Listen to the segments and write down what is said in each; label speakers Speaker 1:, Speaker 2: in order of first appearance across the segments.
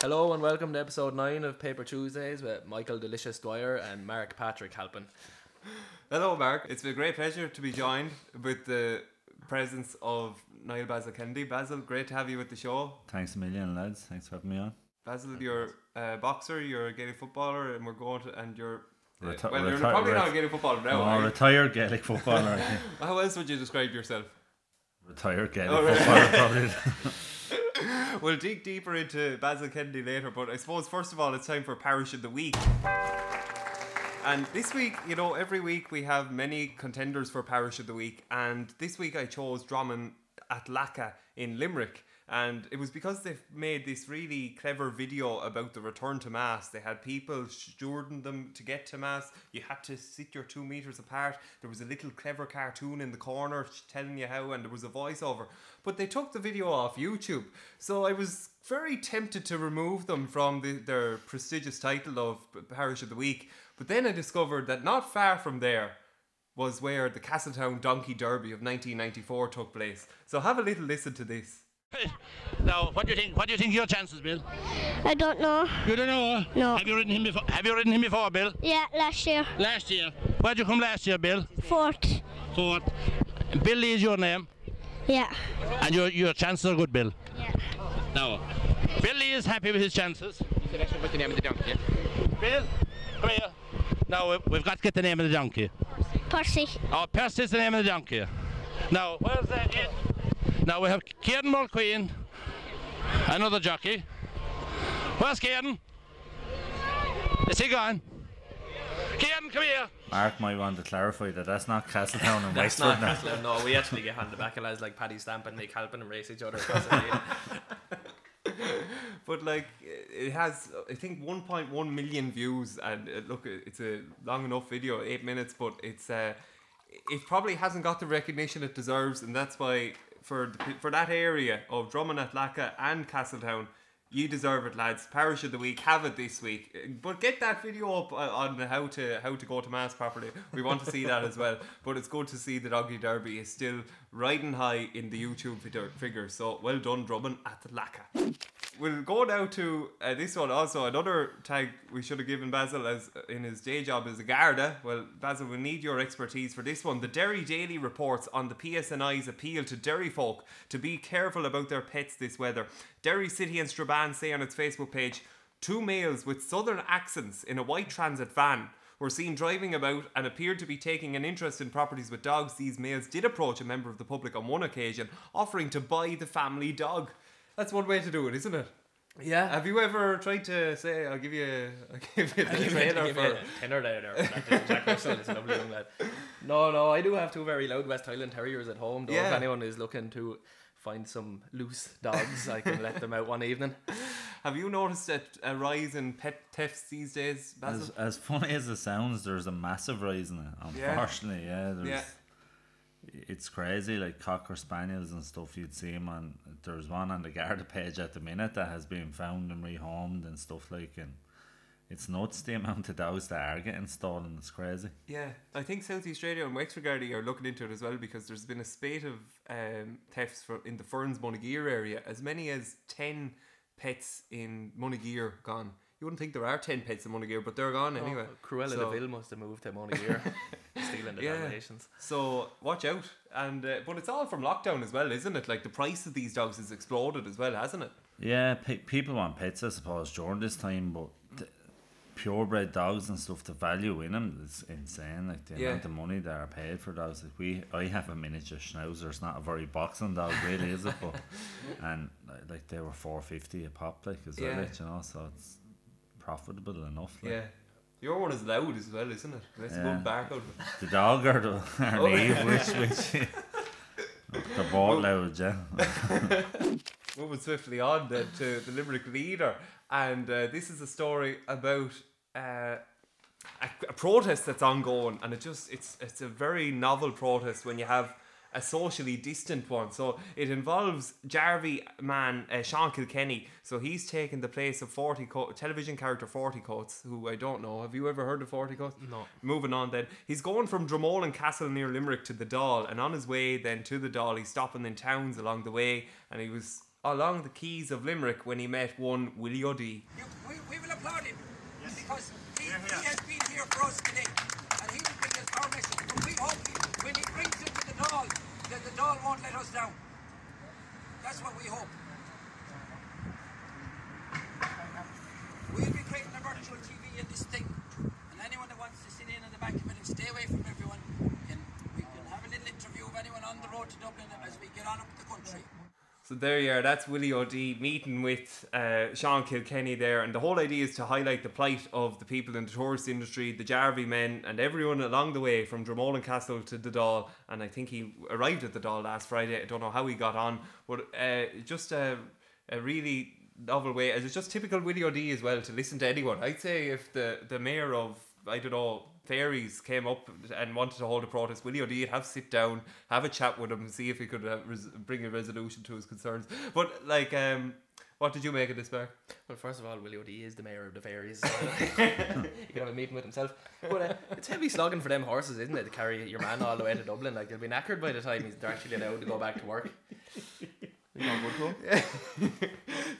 Speaker 1: Hello and welcome to episode 9 of Paper Tuesdays with Michael Delicious Dwyer and Mark Patrick Halpin.
Speaker 2: Hello, Mark. It's been a great pleasure to be joined with the presence of Niall Basil Kennedy. Basil, great to have you with the show.
Speaker 3: Thanks a million, lads. Thanks for having me on.
Speaker 2: Basil, you're a boxer, you're a Gaelic footballer, and we're going to, and you're. uh,
Speaker 3: Reti-
Speaker 2: well, you're
Speaker 3: reti-
Speaker 2: probably not a Gaelic footballer now. Are you?
Speaker 3: retired Gaelic footballer.
Speaker 2: How else would you describe yourself?
Speaker 3: Retired Gaelic
Speaker 2: Oh, right.
Speaker 3: footballer, probably.
Speaker 2: We'll dig deeper into Basil Kennedy later, but I suppose first of all, it's time for Parish of the Week. And this week, you know, every week we have many contenders for Parish of the Week, and this week I chose Drummond at Lacca in Limerick. And it was because they've made this really clever video about the return to Mass. They had people stewarding them to get to Mass. You had to sit your two meters apart. There was a little clever cartoon in the corner telling you how, and there was a voiceover. But they took the video off YouTube. So I was very tempted to remove them from the, their prestigious title of Parish of the Week. But then I discovered that not far from there was where the Castletown Donkey Derby of 1994 took place. So have a little listen to this.
Speaker 4: Now, what do you think? What do you think your chances, Bill?
Speaker 5: I don't know.
Speaker 4: You don't know.
Speaker 5: No.
Speaker 4: Have you ridden him before? Have you ridden him before, Bill?
Speaker 5: Yeah, last year.
Speaker 4: Last year. Where'd you come last year, Bill?
Speaker 5: Fourth.
Speaker 4: Fourth. Billy is your name,
Speaker 5: Yeah.
Speaker 4: and your your chances are good, Bill.
Speaker 5: Yeah.
Speaker 4: Now, Billy is happy with his chances.
Speaker 6: What's the name of the donkey?
Speaker 4: Bill, come here. Now we- we've got to get the name of the donkey.
Speaker 5: Percy.
Speaker 4: Oh, Percy is the name of the donkey. Now, where's that? It? Now we have Kieran Mulqueen, another jockey. Where's Kieran? Is he gone? Kieran, come here.
Speaker 3: Mark might want to clarify that that's not Castletown and
Speaker 1: That's
Speaker 3: Wexford
Speaker 1: not
Speaker 3: now.
Speaker 1: Castle. No, we actually get handed back of lads like Paddy Stamp and Nick Halpin and race each other. across the field.
Speaker 2: But like it has, I think 1.1 million views, and uh, look, it's a long enough video, eight minutes, but it's uh, it probably hasn't got the recognition it deserves, and that's why for the, for that area of Drummond at Lacca and Castletown. You deserve it, lads. Parish of the week, have it this week. But get that video up uh, on how to how to go to mass properly. We want to see that as well. But it's good to see the Doggy Derby is still riding high in the YouTube figure-. So well done, Drummond at. We'll go now to uh, this one also. Another tag we should have given Basil as uh, in his day job as a Garda. Well, Basil, we need your expertise for this one. The Derry Daily reports on the PSNI's appeal to dairy folk to be careful about their pets this weather. Derry City and Strabane say on its Facebook page, two males with southern accents in a white transit van were seen driving about and appeared to be taking an interest in properties with dogs. These males did approach a member of the public on one occasion, offering to buy the family dog. That's one way to do it, isn't it?
Speaker 1: yeah.
Speaker 2: Have you ever tried to say, "I'll give you, I'll give you the
Speaker 1: Give
Speaker 2: trailer for"?
Speaker 1: a tenner there, there. for that Jack Russell is a lovely young lad. No, no, I do have two very loud West Highland Terriers at home. Though,
Speaker 2: Yeah.
Speaker 1: if anyone is looking to find some loose dogs, I can let them out one evening.
Speaker 2: Have you noticed that a rise in pet thefts these days, Basil?
Speaker 3: As, as funny as it sounds, there's a massive rise in it.
Speaker 2: Yeah.
Speaker 3: Unfortunately, yeah. there's,
Speaker 2: Yeah.
Speaker 3: It's crazy, like cocker spaniels and stuff. You'd see 'em on. There's one on the Garda page at the minute that has been found and rehomed and stuff like. And it's nuts the amount of dogs that are getting stolen. It's crazy.
Speaker 2: Yeah, I think South East Radio and Wexford Gardaí are looking into it as well because there's been a spate of um, thefts for, in the Ferns Monageer area. As many as 10 pets in Monageer gone. You wouldn't think there are 10 pets in Monageer, but they're gone anyway.
Speaker 1: Oh, Cruella
Speaker 2: So-
Speaker 1: de Vil must have moved to Monageer, stealing the
Speaker 2: Yeah.
Speaker 1: Dalmatians.
Speaker 2: So watch out, and uh, but it's all from lockdown as well, isn't it? Like the price of these dogs has exploded as well, hasn't it?
Speaker 3: Yeah, pe- people want pets, I suppose, during this time, but the purebred dogs and stuff, the value in them is insane. Like the
Speaker 2: Yeah.
Speaker 3: amount of money that are paid for dogs. Like we, I have a miniature schnauzer. It's not a very boxing dog, really, is it? But and like- like they were four fifty a pop, like as well,
Speaker 2: Yeah.
Speaker 3: like, you know. So it's profitable enough. Like.
Speaker 2: Yeah. Your one is loud as well, isn't it? A
Speaker 3: Yeah.
Speaker 2: good bark out.
Speaker 3: The dog or the or
Speaker 2: Oh.
Speaker 3: Which which. the ball loud, yeah.
Speaker 2: Moving swiftly on then to the Limerick leader, and uh, this is a story about uh, a, a protest that's ongoing, and it just it's it's a very novel protest when you have a socially distant one. So it involves Jarvey man uh, Sean Kilkenny. So he's taken the place of Forty Co- television character Forty Coats, who I don't know. Have you ever heard of Forty Coats?
Speaker 1: No.
Speaker 2: Moving on then, he's going from Dromoland Castle near Limerick to the Dáil, and on his way then to the Dáil, he's stopping in towns along the way, and he was along the quays of Limerick when he met one Willie
Speaker 6: O'Dea. We, we will applaud him because he, he has been here for us today and he will bring us our message. But we hope he, when he brings it to the Dáil, that the Dáil won't let us down. That's what we hope. We'll be creating a virtual TV in this thing, and anyone that wants to sit in at the back of it and stay away from everyone, can, we can have a little interview of anyone on the road to Dublin as we get on up.
Speaker 2: So there you are, that's Willie O'Dea meeting with uh, Sean Kilkenny there, and the whole idea is to highlight the plight of the people in the tourist industry, the Jarvey men, and everyone along the way from Dromoland Castle to the Dáil. And I think he arrived at the Dáil last Friday. I don't know how he got on, but uh, just a, a really novel way. As it's just typical Willie O'Dea as well to listen to anyone. I'd say if the, the mayor of, I don't know, Fairies came up and wanted to hold a protest, Willie O'Dea have sit down, have a chat with him, see if he could uh, res- bring a resolution to his concerns. But like, um, what did you make of this, Mark?
Speaker 1: Well, first of all, Willie O'Dea is the mayor of the fairies. So you can have a meeting with himself. But uh, it's heavy slogging for them horses, isn't it, to carry your man all the way to Dublin? Like they'll be knackered by the time he's they're actually allowed to go back to work. You know, good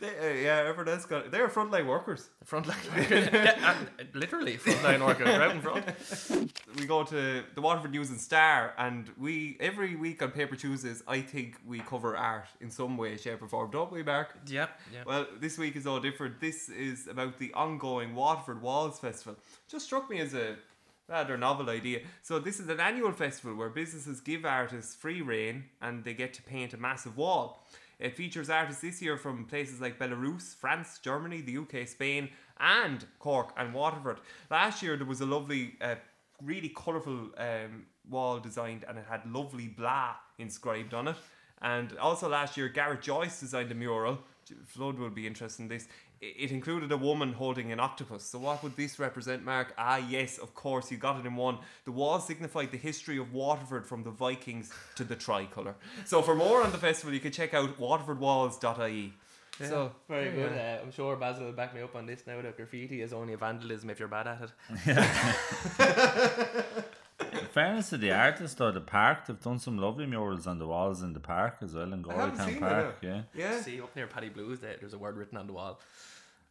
Speaker 2: they, uh, yeah, everyone's got. They're frontline workers.
Speaker 1: The front line worker. yeah, uh, literally front line worker out in front.
Speaker 2: We go to the Waterford News and Star, and we every week on Paper Tuesdays, I think we cover art in some way, shape, or form, don't we, Mark?
Speaker 1: Yep. Yeah.
Speaker 2: Well, this week is all different. This is about the ongoing Waterford Walls Festival. Just struck me as a rather novel idea. So this is an annual festival where businesses give artists free reign and they get to paint a massive wall. It features artists this year from places like Belarus, France, Germany, the UK, Spain, and Cork and Waterford. Last year there was a lovely, uh, really colourful um, wall designed and it had lovely blah inscribed on it. And also last year Garrett Joyce designed a mural. Flood will be interested in this. I- It included a woman holding an octopus. So what would this represent, Mark? Ah, yes, of course, you got it in one. The wall signified the history of Waterford from the Vikings to the tricolour. So for more on the festival, you can check out waterfordwalls.ie. So
Speaker 1: Very good. Uh, I'm sure Basil will back me up on this now that graffiti is only vandalism if you're bad at it.
Speaker 3: In fairness to the artists, though, the park, they've done some lovely murals on the walls in the park as well, in
Speaker 2: haven't
Speaker 3: Goreytown Park.
Speaker 2: that.
Speaker 3: Yeah.
Speaker 2: yeah,
Speaker 1: See up near Paddy Blues, there, there's a word written on the wall.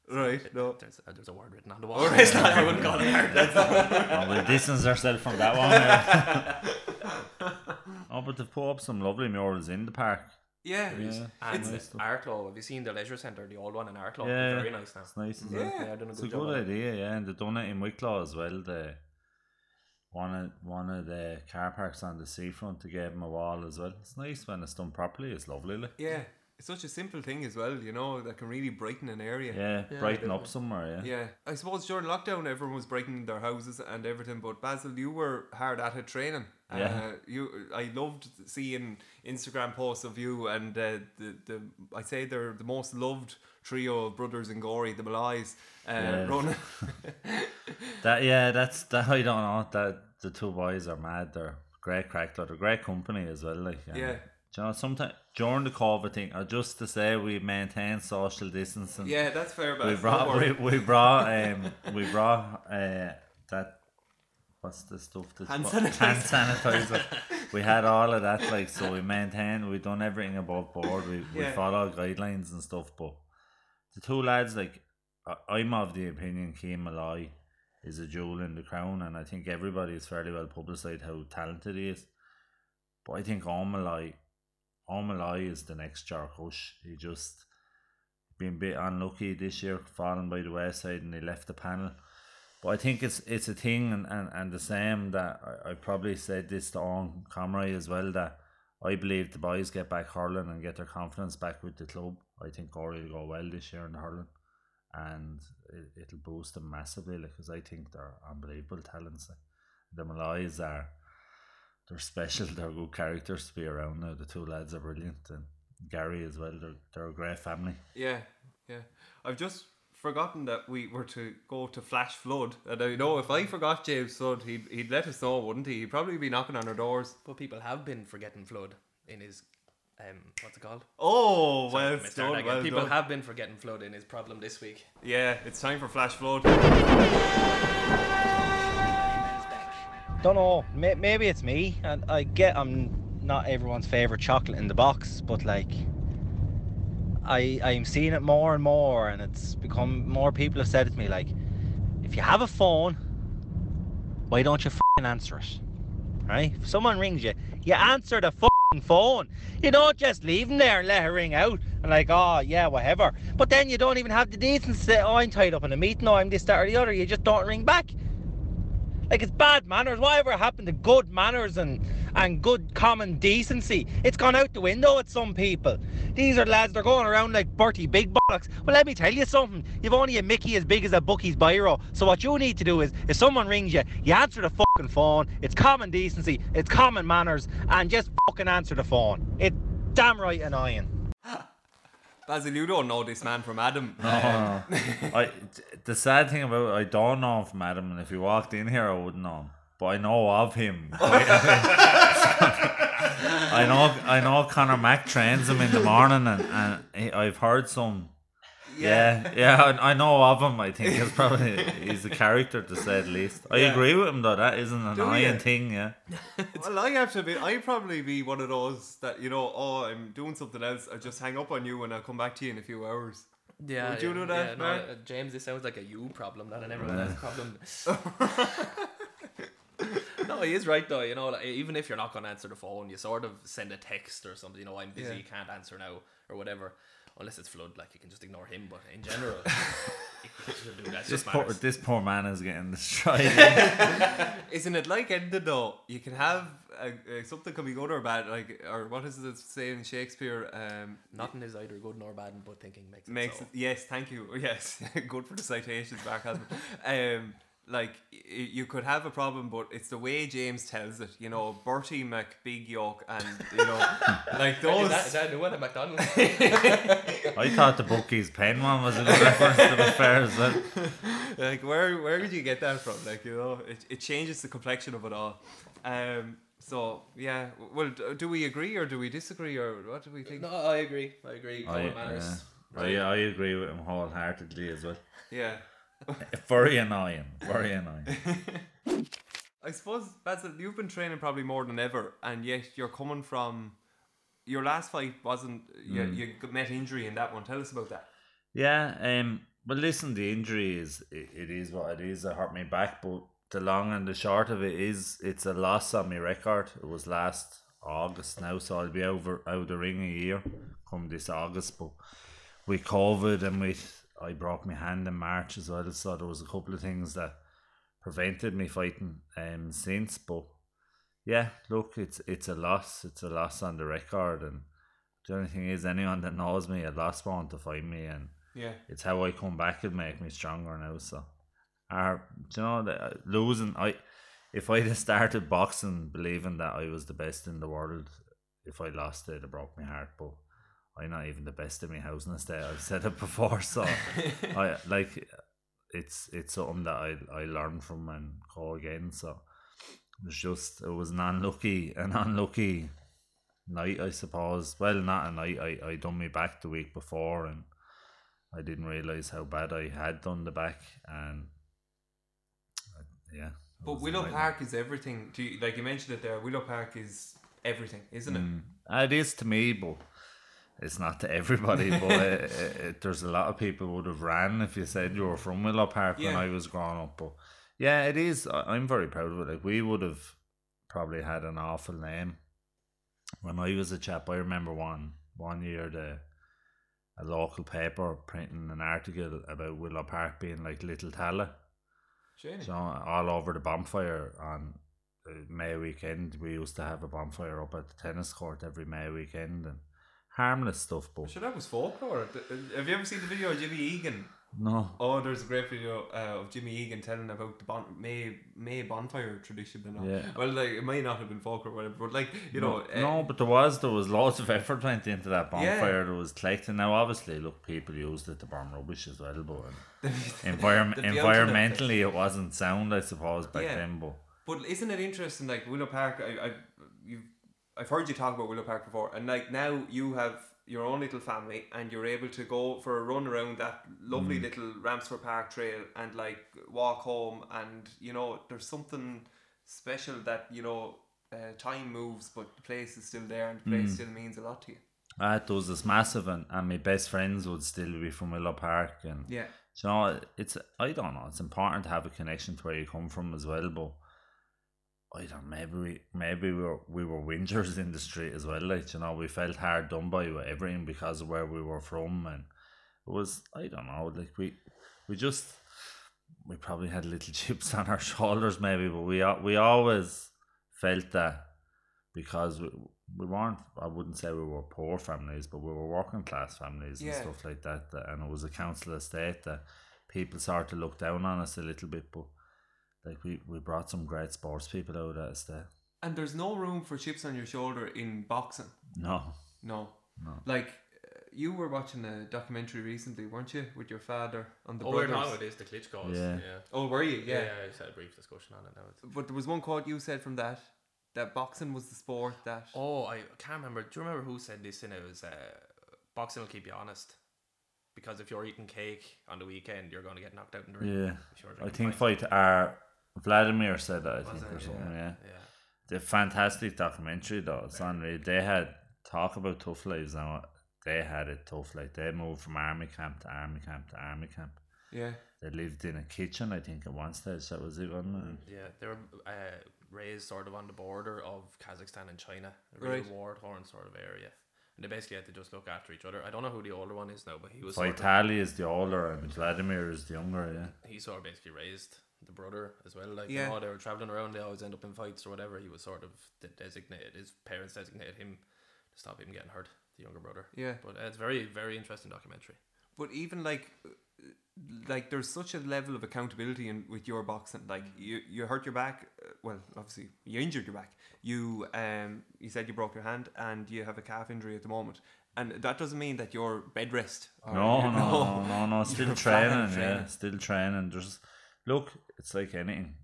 Speaker 2: right. No.
Speaker 1: There's, uh, there's a word written on the wall. It's not- I wouldn't call it art.
Speaker 3: Oh, we'll distance ourselves from that one. yeah. oh, but they've put up some lovely murals in the park.
Speaker 2: Yeah,
Speaker 3: Yeah.
Speaker 1: And
Speaker 3: Nice stuff.
Speaker 1: Arklow, have you seen the leisure centre, the old one in Arklow?
Speaker 3: Yeah.
Speaker 1: Very nice now.
Speaker 3: It's nice, isn't
Speaker 2: Yeah.
Speaker 3: it?
Speaker 1: Yeah, done a
Speaker 3: It's
Speaker 1: good
Speaker 3: a good idea, yeah. And they've done it in Wicklow as well. The one of one of the car parks on the seafront to give them a wall as well. It's nice when it's done properly. It's lovely. Like.
Speaker 2: yeah. It's such a simple thing as well, you know, that can really brighten an area.
Speaker 3: Yeah, brighten up somewhere. Yeah.
Speaker 2: Yeah, I suppose during lockdown everyone was breaking their houses and everything. But Basil, you were hard at it training.
Speaker 3: Yeah.
Speaker 2: Uh, you, I loved seeing Instagram posts of you and uh, the the. I say they're the most loved trio of brothers in Gorey, the Malloys, uh,
Speaker 3: Yeah.
Speaker 2: running.
Speaker 3: That yeah, that's that. I don't know that the two boys are mad. They're great crack. They're great company as well. Like
Speaker 2: Yeah.
Speaker 3: do you know, sometimes during the COVID thing, or just to say we maintain social distancing.
Speaker 2: yeah, that's fair.
Speaker 3: we brought we, we brought um we brought uh that what's the stuff that's
Speaker 2: Hand sanitizer.
Speaker 3: hand sanitizer. we had all of that like so we maintained we done everything above board we, we
Speaker 2: Yeah.
Speaker 3: follow guidelines and stuff but the two lads like I, I'm of the opinion Keane Malloy is a jewel in the crown and I think everybody is fairly well publicised how talented he is but I think Owen Malloy is the next Jark Hush he just been a bit unlucky this year, falling by the wayside, and he left the panel. I think it's it's a thing, and, and, and the same that I, I probably said this to Owen Comrie as well that I believe the boys get back hurling and get their confidence back with the club. I think Gorey will go well this year in hurling, and it, it'll boost them massively because I think they're unbelievable talents. The Malloys are they're special. They're good characters to be around now. The two lads are brilliant, and Gary as well. They're they're a great family.
Speaker 2: Yeah, yeah. I've just forgotten that we were to go to Flash Flood, and I know if I forgot James Flood, he'd he'd let us know, wouldn't he? He'd probably be knocking on our doors.
Speaker 1: But people have been forgetting Flood in his, um, what's it called?
Speaker 2: Oh,
Speaker 1: Sorry,
Speaker 2: well
Speaker 1: let me
Speaker 2: done,
Speaker 1: again.
Speaker 2: well
Speaker 1: people
Speaker 2: done.
Speaker 1: have been forgetting Flood in his problem this week.
Speaker 2: Yeah, it's time for Flash Flood.
Speaker 7: Don't know. May- maybe it's me, and I get I'm not everyone's favorite chocolate in the box, but like, I I'm seeing it more and more, and it's become more people have said it to me like, if you have a phone, why don't you answer it? Right? If someone rings you, you answer the phone. You don't just leave them there and let her ring out and like, oh yeah, whatever. But then you don't even have the decency to say, oh I'm tied up in a meeting, oh I'm this, that, or the other. You just don't ring back. Like it's bad manners. Whatever happened to good manners and and good common decency? It's gone out the window with some people. These are lads. They're going around like Bertie Big Bollocks. Well, let me tell you something. You've only a Mickey as big as a Bucky's biro. So what you need to do is, if someone rings you, you answer the fucking phone. It's common decency. It's common manners, and just fucking answer the phone. It's damn right annoying.
Speaker 2: Basil, you don't know this man from Adam.
Speaker 3: No, no. I, the sad thing about it, I don't know him from Adam, and if he walked in here, I wouldn't know him. But I know of him. I know, I know Connor Mack trains him in the morning, and, and he, I've heard some. Yeah, yeah, I, I know of him. I think he's probably he's a character to say the least. I
Speaker 2: Yeah.
Speaker 3: agree with him though. That isn't an
Speaker 2: Do
Speaker 3: annoying
Speaker 2: you?
Speaker 3: thing. Yeah,
Speaker 2: Well, I have to be. I'd probably be one of those that you know. Oh, I'm doing something else. I just hang up on you and I'll come back to you in a few hours.
Speaker 1: Yeah,
Speaker 2: Would you
Speaker 1: yeah,
Speaker 2: do that,
Speaker 1: yeah, no, uh, James, this sounds like a you problem, not an everyone else problem. no, he is right though. You know, like, even if you're not going to answer the phone, you sort of send a text or something. You know, I'm busy,
Speaker 2: Yeah.
Speaker 1: can't answer now, or whatever. Unless it's flood, like you can just ignore him. But in general, you should do that.
Speaker 3: this poor, this poor man is getting destroyed.
Speaker 2: Isn't it like ended though? You can have a, a, something can be good or bad. Like or what is it saying in Shakespeare? Um,
Speaker 1: Nothing is either good nor bad, but thinking makes it
Speaker 2: makes
Speaker 1: so.
Speaker 2: it, yes, thank you. Yes, good for the citations, back Hasman. um, like you could have a problem, but it's the way James tells it. You know, Bertie Mc Big York, and you know, like
Speaker 1: Is
Speaker 2: those.
Speaker 1: that, is that a new one at McDonald's?
Speaker 3: I thought the bookies pen one was a reference to the fair as well.
Speaker 2: like where where did you get that from? Like you know, it, it changes the complexion of it all. Um. So yeah, well, do we agree or do we disagree or what do we think?
Speaker 1: no, I agree. I agree.
Speaker 3: I,
Speaker 1: Common manners.
Speaker 3: yeah. I, I agree with him wholeheartedly as well.
Speaker 2: Yeah.
Speaker 3: Very annoying. Very annoying.
Speaker 2: I suppose Basil, you've been training probably more than ever, and yet you're coming from your last fight wasn't you, you met injury in that one. Tell us about that.
Speaker 3: Yeah, um, well, listen, the injury is it, it is what it is. It hurt me back, but the long and the short of it is it's a loss on my record. It was last August now, so I'll be over out of the ring a year come this August. But with COVID and with I broke my hand in March as well, so there was a couple of things that prevented me fighting um since. But yeah, look, it's it's a loss. It's a loss on the record, and the only thing is, anyone that knows me, a loss won't define me, and
Speaker 2: Yeah.
Speaker 3: it's how I come back and make me stronger now. So, do you know, uh, losing, I if I'd have started boxing believing that I was the best in the world, if I lost it, it broke my heart. But I'm not even the best in my house in the state. I've said it before, so I like it's it's something that I I learn from and go again. So it's just it was an unlucky an unlucky night, I suppose. Well, not a night. I I done me back the week before and. I didn't realize how bad I had done the back, and uh, yeah.
Speaker 2: But Willow. Park is everything. Do you, like you mentioned it there. Willow Park is everything, isn't it?
Speaker 3: Mm. Uh, It is to me, but it's not to everybody. but it, it, it, there's a lot of people would have ran if you said you were from Willow Park when I was growing up. But yeah, it is. I- I'm very proud of it. Like we would have probably had an awful name when I was a chap. I remember one one year the a local paper printing an article about Willow Park being like Little Tala.
Speaker 2: Shane.
Speaker 3: So all over the bonfire on May weekend, we used to have a bonfire up at the tennis court every May weekend and harmless stuff. But
Speaker 2: Sure, that was folklore. Have you ever seen the video of Jimmy Egan?
Speaker 3: no,
Speaker 2: Oh, there's a great video uh, of Jimmy Egan telling about the bon- May May bonfire tradition and all.
Speaker 3: Yeah.
Speaker 2: Well, like it might not have been folklore, or whatever, but like you know,
Speaker 3: no,
Speaker 2: uh,
Speaker 3: no, but there was there was lots of effort went into that
Speaker 2: Yeah.
Speaker 3: bonfire. There was collecting. Now, obviously, look, people used it to burn rubbish as well, but environment
Speaker 2: The beauty of it.
Speaker 3: environmentally, it wasn't sound, I suppose, back
Speaker 2: Yeah.
Speaker 3: then. But
Speaker 2: But isn't it interesting? Like Willow Park, I, I, you've, I've heard you talk about Willow Park before, and like now you have your own little family, and you're able to go for a run around that lovely little Ramsfort Park trail, and like walk home, and you know, there's something special that you know, uh, time moves, but the place is still there, and the place still means a lot to you.
Speaker 3: Ah, it does. It's massive, and, and my best friends would still be from Willow Park, and
Speaker 2: Yeah.
Speaker 3: you know, it's I don't know. It's important to have a connection to where you come from as well, but I don't. Maybe we maybe we were we were whingers in the street as well. Like you know, we felt hard done by with everything because of where we were from, and it was I don't know. Like we we just we probably had little chips on our shoulders, maybe, but we we always felt that because we, we weren't. I wouldn't say we were poor families, but we were working class families and stuff like that. that- And it was a council estate that people started to look down on us a little bit, but like we, we brought some great sports people out of that estate.
Speaker 2: And there's no room for chips on your shoulder in boxing.
Speaker 3: No,
Speaker 2: No.
Speaker 3: No.
Speaker 2: Like uh, you were watching a documentary recently, weren't you, with your father on the
Speaker 1: Oh, we're
Speaker 2: brothers?
Speaker 1: talking about this, the Klitschko's.
Speaker 3: Yeah.
Speaker 1: Yeah.
Speaker 2: Oh, were you?
Speaker 1: Yeah,
Speaker 2: Yeah.
Speaker 1: I just had a brief discussion on it now. It's-
Speaker 2: But there was one quote you said from that that boxing was the sport that.
Speaker 1: Oh, I can't remember. Do you remember who said this? And it was uh, boxing will keep you honest. Because if you're eating cake on the weekend, you're going to get knocked out in the ring.
Speaker 3: yeah. I think fight uh, Vladimir said that, I
Speaker 1: Was
Speaker 3: think,
Speaker 1: it?
Speaker 3: or something, yeah.
Speaker 1: yeah.
Speaker 3: The fantastic documentary though. It's unreal. They had talk about tough lives now. They had it tough. Like they moved from army camp to army camp to army camp.
Speaker 2: Yeah.
Speaker 3: They lived in a kitchen, I think, at one stage. That was it, wasn't it?
Speaker 1: Yeah, they were uh, raised sort of on the border of Kazakhstan and China, a real
Speaker 2: Right.
Speaker 1: war torn sort of area. And they basically had to just look after each other. I don't know who the older one is now, but he was sort of,
Speaker 3: is the older and Vladimir is the younger. Yeah.
Speaker 1: he sort of basically raised the brother as well. Like,
Speaker 2: Yeah.
Speaker 1: you know, they were traveling around, they always end up in fights or whatever. He was sort of de- designated, his parents designated him to stop him getting hurt, the younger brother.
Speaker 2: Yeah.
Speaker 1: But uh, it's very, very interesting documentary.
Speaker 2: But even like, uh, like there's such a level of accountability in with your boxing. Like you, you hurt your back. uh, Well, obviously you injured your back. You, um, you said you broke your hand and you have a calf injury at the moment. And that doesn't mean that you're bed rest. or
Speaker 3: No,
Speaker 2: you're-
Speaker 3: no, no, no, no. Still
Speaker 2: You're flat out
Speaker 3: training,
Speaker 2: training.
Speaker 3: yeah. Still training. There's look, it's like anything.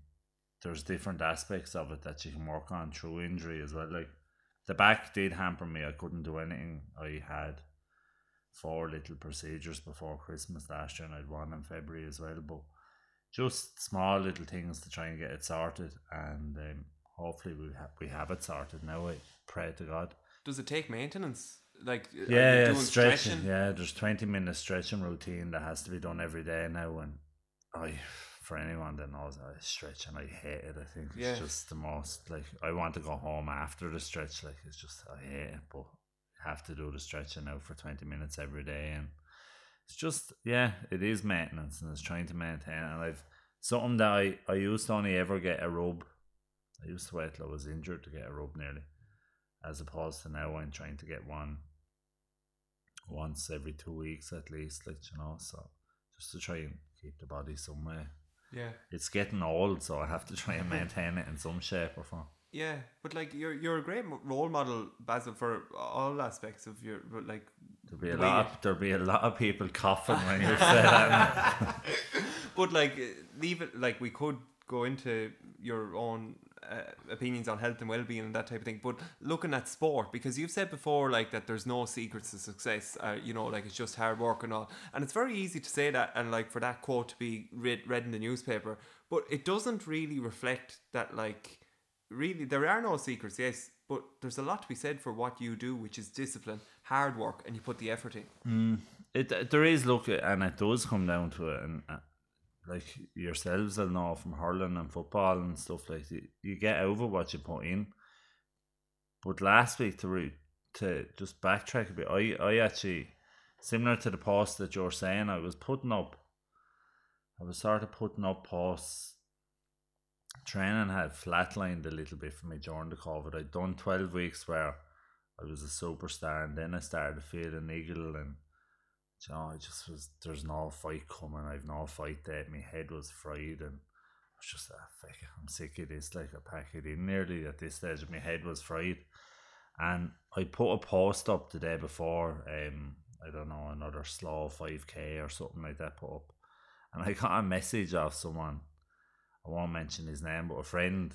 Speaker 3: There's different aspects of it that you can work on through injury as well. Like the back did hamper me. I couldn't do anything. I had four little procedures before Christmas last year, and I'd one in February as well. But just small little things to try and get it sorted, and um, hopefully we have we have it sorted now. I pray to God.
Speaker 2: Does it take maintenance? Like
Speaker 3: Yeah, yeah,
Speaker 2: doing
Speaker 3: stretching. Yeah, there's twenty minute stretching routine that has to be done every day now, and I, for anyone that knows, I stretch and I hate it. I think it's
Speaker 2: Yeah.
Speaker 3: just the most like I want to go home after the stretch. Like it's just I hate it, but I have to do the stretching now for twenty minutes every day, and it's just yeah, it is maintenance and it's trying to maintain. And I've something that I I used to only ever get a rub. I used to wait till I was injured to get a rub nearly as opposed to now I'm trying to get one once every two weeks at least, like you know, so just to try and keep the body somewhere.
Speaker 2: Yeah.
Speaker 3: It's getting old, so I have to try and maintain it in some shape or form.
Speaker 2: Yeah, but like you're you're a great role model, Basil, for all aspects of your like.
Speaker 3: There'll be a
Speaker 2: the
Speaker 3: lot. Of, there'll be a lot of people coughing when you say that.
Speaker 2: but like, leave it. Like we could go into your own uh, opinions on health and well-being and that type of thing. But looking at sport, because you've said before, like that, there's no secrets to success. Uh, you know, like it's just hard work and all. And it's very easy to say that, and like for that quote to be read read in the newspaper, but it doesn't really reflect that. Like, really, there are no secrets. Yes. But there's a lot to be said for what you do, which is discipline, hard work, and you put the effort in.
Speaker 3: It it- there is look, and it does come down to it, and uh, like yourselves will know from hurling and football and stuff like you, you get over what you put in. But last week to re, to just backtrack a bit, I I actually similar to the post that you're saying, I was putting up. I was sort of putting up posts. Training had flatlined a little bit for me during the COVID. I'd done twelve weeks where I was a superstar, and then I started to feel an eagle and you know, I just was there's no fight coming, I've no fight there. My head was fried and I was just ah fuck it, I'm sick of this, like I pack it in nearly at this stage my head was fried. And I put a post up the day before, um, I don't know, another slow five K or something like that put up. And I got a message off someone, I won't mention his name, but a friend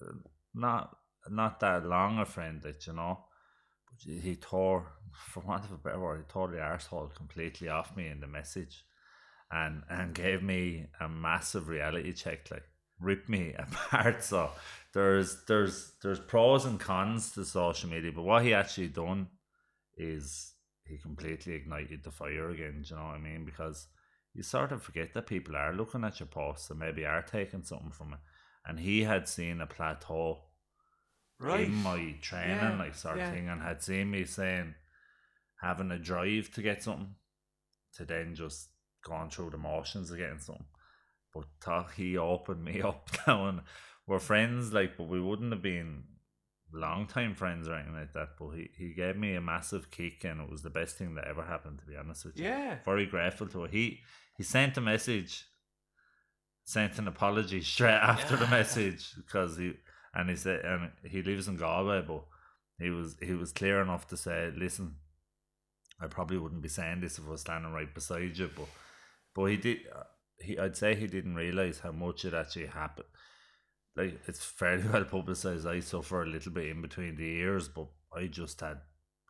Speaker 3: uh, not not that long a friend that you know he tore, for want of a better word, he tore the arsehole completely off me in the message and and gave me a massive reality check, like ripped me apart. So there's there's there's pros and cons to social media, but what he actually done is he completely ignited the fire again. Do you know what I mean? Because you sort of forget that people are looking at your posts and maybe are taking something from it. And he had seen a plateau
Speaker 2: Right.
Speaker 3: in my training,
Speaker 2: Yeah,
Speaker 3: like sort
Speaker 2: yeah.
Speaker 3: of thing, and had seen me saying having a drive to get something, to then just going through the motions of getting something. But thought he opened me up now, and we're friends, like, but we wouldn't have been long time friends or anything like that. But he, he gave me a massive kick, and it was the best thing that ever happened. To be honest with you,
Speaker 2: Yeah.
Speaker 3: very grateful to it. He he sent a message, sent an apology straight after the message because he and he said and he lives in Galway, but he was he was clear enough to say, listen, I probably wouldn't be saying this if I was standing right beside you, but but he did. Uh, he I'd say he didn't realize how much it actually happened. Like it's fairly well publicized. I suffer a little bit in between the ears, but I just had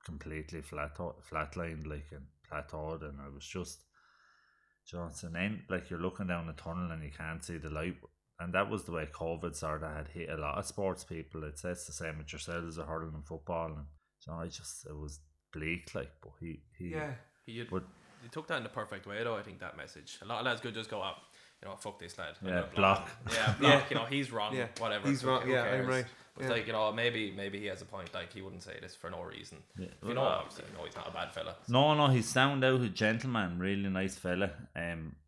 Speaker 3: completely flat flatlined, like and plateaued, and I was just Johnson. Then like you're looking down the tunnel and you can't see the light, and that was the way COVID sort of had hit a lot of sports people. It's it's the same with yourselves, as a hurling and football, and so I just it was bleak, like. But he he
Speaker 2: Yeah.
Speaker 1: He,
Speaker 3: But-
Speaker 1: he took that in the perfect way, though. I think that message. A lot of lads could just go up, you know, fuck this lad.
Speaker 3: Yeah,
Speaker 1: gonna
Speaker 3: block.
Speaker 1: him. Yeah, block. You know, he's wrong.
Speaker 2: Yeah,
Speaker 1: Whatever.
Speaker 2: he's wrong,
Speaker 1: who
Speaker 2: yeah, I'm right,
Speaker 1: But
Speaker 2: yeah.
Speaker 1: like you know, maybe maybe he has a point. Like he wouldn't say this for no reason.
Speaker 3: Yeah.
Speaker 1: You know, obviously, you know, he's not a bad fella.
Speaker 3: No, no, he's sound out, a gentleman, really nice fella. Um, but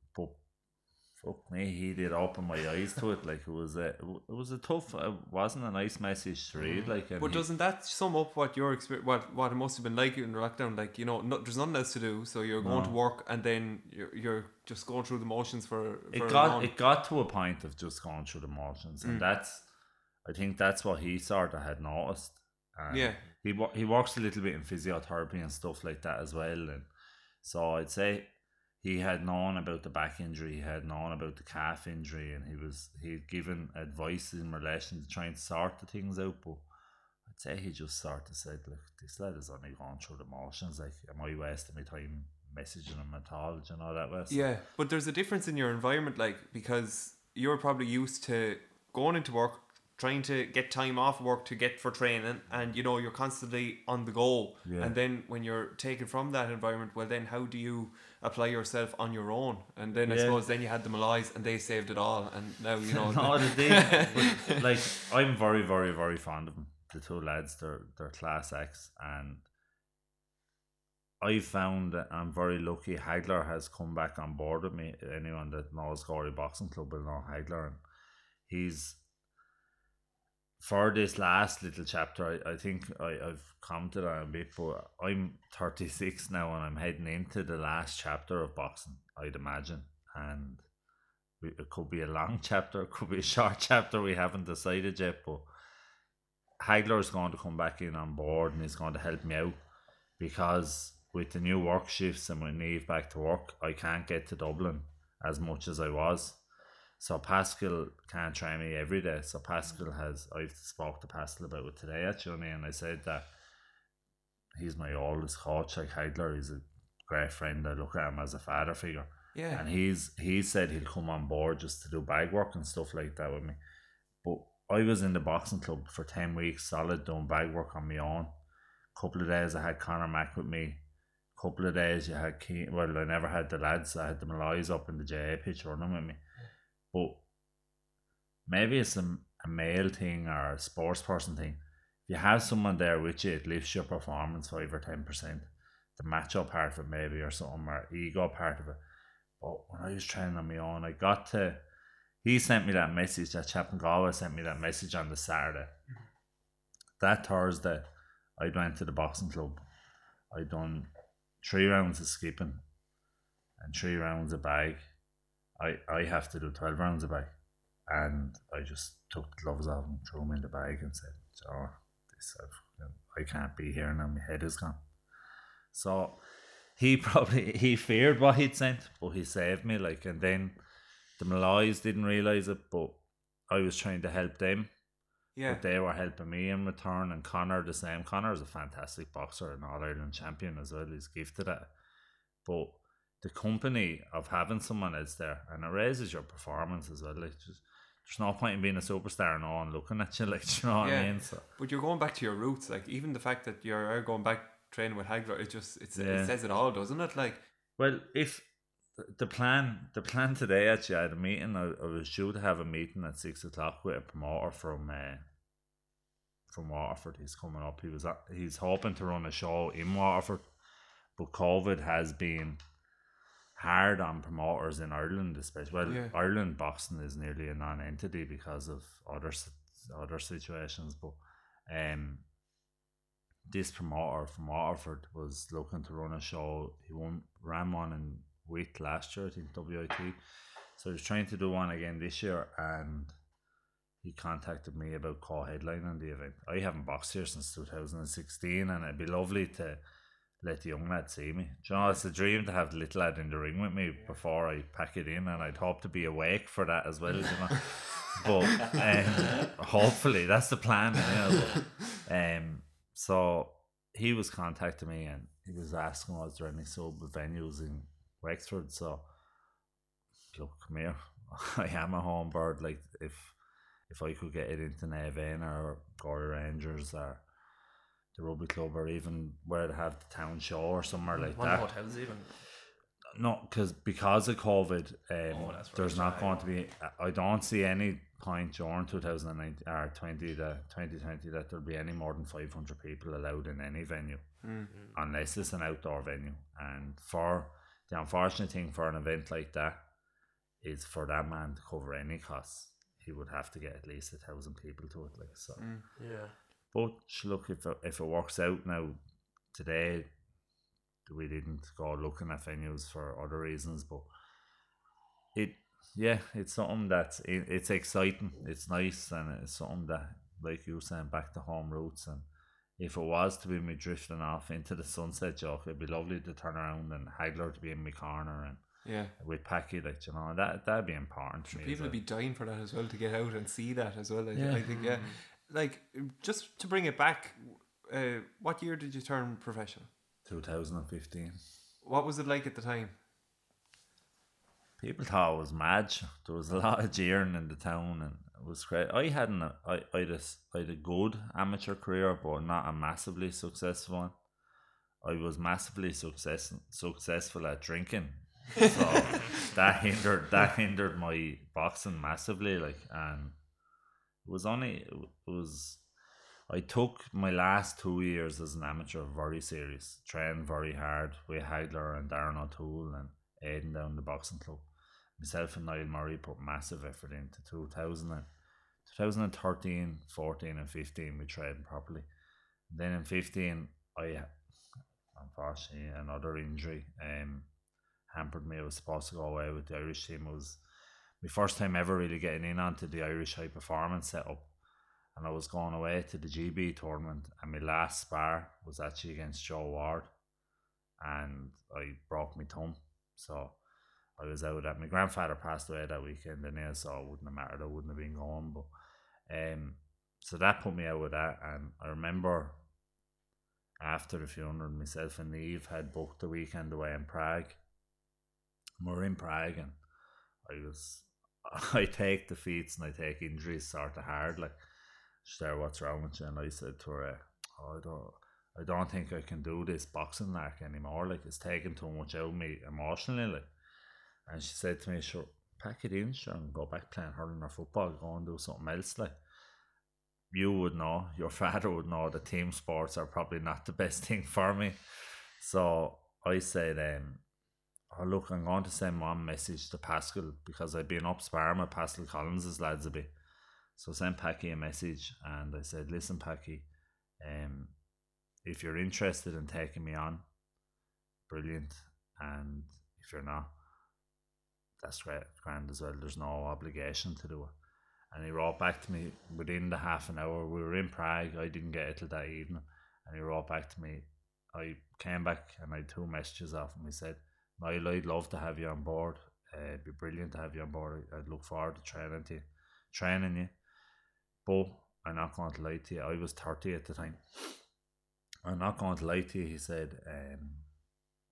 Speaker 3: fuck me, he did open my eyes to it. Like it was a, it was a tough, it wasn't a nice message to read. Like,
Speaker 2: But doesn't that sum up what your experience, what what it must have been like in lockdown? Like you know, no, there's nothing else to do, so you're going to
Speaker 3: No.
Speaker 2: work and then you're, you're just going through the motions for. for
Speaker 3: it
Speaker 2: a
Speaker 3: got it got to a point of just going through the motions, and
Speaker 2: Mm.
Speaker 3: that's, I think that's what he sort of had noticed. And
Speaker 2: Yeah.
Speaker 3: he he works a little bit in physiotherapy and stuff like that as well, and so I'd say he had known about the back injury, he had known about the calf injury, and he was he'd given advice in relation to trying to sort the things out, but. I'd say he just sort of said, "Look, this lad is only going through the motions. Like, am I wasting my time messaging him at all? Do you know that way?"
Speaker 2: Yeah, but there's a difference in your environment, like because you're probably used to going into work, trying to get time off work to get for training, and you know you're constantly on the go.
Speaker 3: Yeah.
Speaker 2: And then when you're taken from that environment, well, then how do you apply yourself on your own? And then I
Speaker 3: Yeah.
Speaker 2: suppose then you had the Malloys, and they saved it all, and now you know.
Speaker 3: no, they. But, like I'm very, very, very fond of them. The two lads, they're they're class acts, and I found that I'm very lucky. Hagler has come back on board with me. Anyone that knows Gorey Boxing Club will know Hagler, and he's for this last little chapter. I, I think I, I've commented on it but I'm 36 now, and I'm heading into the last chapter of boxing. I'd imagine, and it could be a long chapter, it could be a short chapter. We haven't decided yet, but Hagler is going to come back in on board and he's going to help me out because with the new work shifts and with Neve back to work, I can't get to Dublin as much as I was. So Pascal can't train me every day. So Pascal mm. has I've spoke to Pascal about it today actually, and I said that he's my oldest coach. Like Hagler, he's a great friend. I look at him as a father figure.
Speaker 2: yeah.
Speaker 3: And he's he said he'll come on board just to do bag work and stuff like that with me. But I was in the boxing club for ten weeks solid doing bag work on my own. A couple of days I had Conor Mack with me. Couple of days you had Keen well I never had the lads, I had the Malloys up in the JA pitch running with me. But maybe it's a, a male thing or a sports person thing. If you have someone there with you, it lifts your performance five or ten percent. The matchup part of it maybe or something or ego part of it. But when I was training on my own, I got to. He sent me that message. That chap in Galway sent me that message on the Saturday. That Thursday, I went to the boxing club. I done three rounds of skipping and three rounds of bag. I I have to do twelve rounds of bag, and I just took the gloves off and threw them in the bag and said, "Oh, this uh, I've, I can't be here now. My head is gone." So he probably he feared what he'd sent, but he saved me. Like, and then the Malloys didn't realize it, but I was trying to help them.
Speaker 2: yeah.
Speaker 3: But they were helping me in return, and Connor the same. Connor is a fantastic boxer and All Ireland champion as well. He's gifted at it. But the company of having someone else there, and it raises your performance as well. Like, just, there's no point in being a superstar and no one looking at you. Like, you know what
Speaker 2: Yeah.
Speaker 3: I mean? So,
Speaker 2: But you're going back to your roots, like even the fact that you're going back training with Hagler. It just it's,
Speaker 3: Yeah.
Speaker 2: it says it all, doesn't it? Like
Speaker 3: Well, if the plan, the plan today actually, I had a meeting. I, I was due to have a meeting at six o'clock with a promoter from uh, from Waterford. He's coming up. He was at- he's hoping to run a show in Waterford, but COVID has been hard on promoters in Ireland, especially. Well,
Speaker 2: Yeah.
Speaker 3: Ireland boxing is nearly a non-entity because of other other situations, but um. This promoter from Waterford was looking to run a show. He won ran one in Wick last year, I think WIT. So he's trying to do one again this year, and he contacted me about co-headlining the event. I haven't boxed here since 2016, and it'd be lovely to let the young lad see me. Do you know, it's a dream to have the little lad in the ring with me before I pack it in, and I'd hope to be awake for that as well, you know. but um, hopefully, that's the plan. You know, um, so he was contacting me, and he was asking, was there any sub venues in Wexford? So look, come here. I am a home bird. Like if if I could get it into Navan or Gorey Rangers or the rugby club or even where they have the town show or somewhere hmm, like
Speaker 1: One of
Speaker 3: that.
Speaker 1: the hotels even.
Speaker 3: No, because because of COVID, um,
Speaker 1: Oh,
Speaker 3: there's not
Speaker 1: aye.
Speaker 3: going to be. I don't see any point during 2019 or 20 the 2020 that there'll be any more than 500 people allowed in any venue, hmm. unless it's an outdoor venue. And for the unfortunate thing for an event like that is for that man to cover any costs, he would have to get at least a thousand people to it. Like so. Hmm.
Speaker 1: Yeah.
Speaker 3: But look, if it, if it works out now, today we didn't go looking at venues for other reasons, but it yeah, it's something that's it, it's exciting, it's nice, and it's something that, like you were saying, back to home roots. And if it was to be me drifting off into the sunset, joke, it'd be lovely to turn around and Hagler to be in my corner and
Speaker 2: yeah.
Speaker 3: with Packy, like you know, that that'd be important to me.
Speaker 2: People would be dying for that as well to get out and see that as well. I,
Speaker 3: Yeah.
Speaker 2: I think yeah. Like just to bring it back, uh, what year did you turn professional?
Speaker 3: 2015.
Speaker 2: What was it like at the time?
Speaker 3: People thought I was mad. There was a lot of jeering in the town, and it was great. I hadn't. A, I I had a, I had a good amateur career, but not a massively successful one. I was massively success successful at drinking, so that hindered that hindered my boxing massively. Like, and it was only was. I took my last two years as an amateur very serious, trained very hard with Hagler and Darren O'Toole and Aiden down the boxing club. Myself and Niall Murray put massive effort into 2000 and, 2013, 14 and 15 we trained properly. Then in 15 I unfortunately another injury um hampered me. I was supposed to go away with the Irish team. It was my first time ever really getting in onto the Irish high performance setup and I was going away to the GB tournament, and my last spar was actually against Joe Ward, and I broke my thumb. So I was out at my grandfather passed away that weekend, and so it wouldn't have mattered. I wouldn't have been going, but um, so that put me out with that, and I remember after the funeral, myself and Neve had booked the weekend away in Prague. We're in Prague, and I was. I take defeats and I take injuries sort of hard. Like, she said, "What's wrong with you?" And I said to her, oh, "I don't, I don't think I can do this boxing like anymore. Like, it's taking too much out of me emotionally." Like, and she said to me, "Sure, pack it in, sure, and go back playing hurling or football. Go and do something else." Like, you would know, your father would know that team sports are probably not the best thing for me. So I said, um, oh look, I'm going to send one message to Pascal because I've been up sparring with Pascal Collins' lads a bit. So I sent Packy a message and I said, Listen, Packy, um, if you're interested in taking me on, brilliant. And if you're not, that's great, grand as well. There's no obligation to do it. And he wrote back to me within the half an hour. We were in Prague. I didn't get it till that evening. And he wrote back to me. I came back and I had two messages off him. He said, Niall, I'd love to have you on board. Uh, it'd be brilliant to have you on board. I'd look forward to training to you, training you. But I'm not going to lie to you. I was 30 at the time. I'm not going to lie to you. He said, um,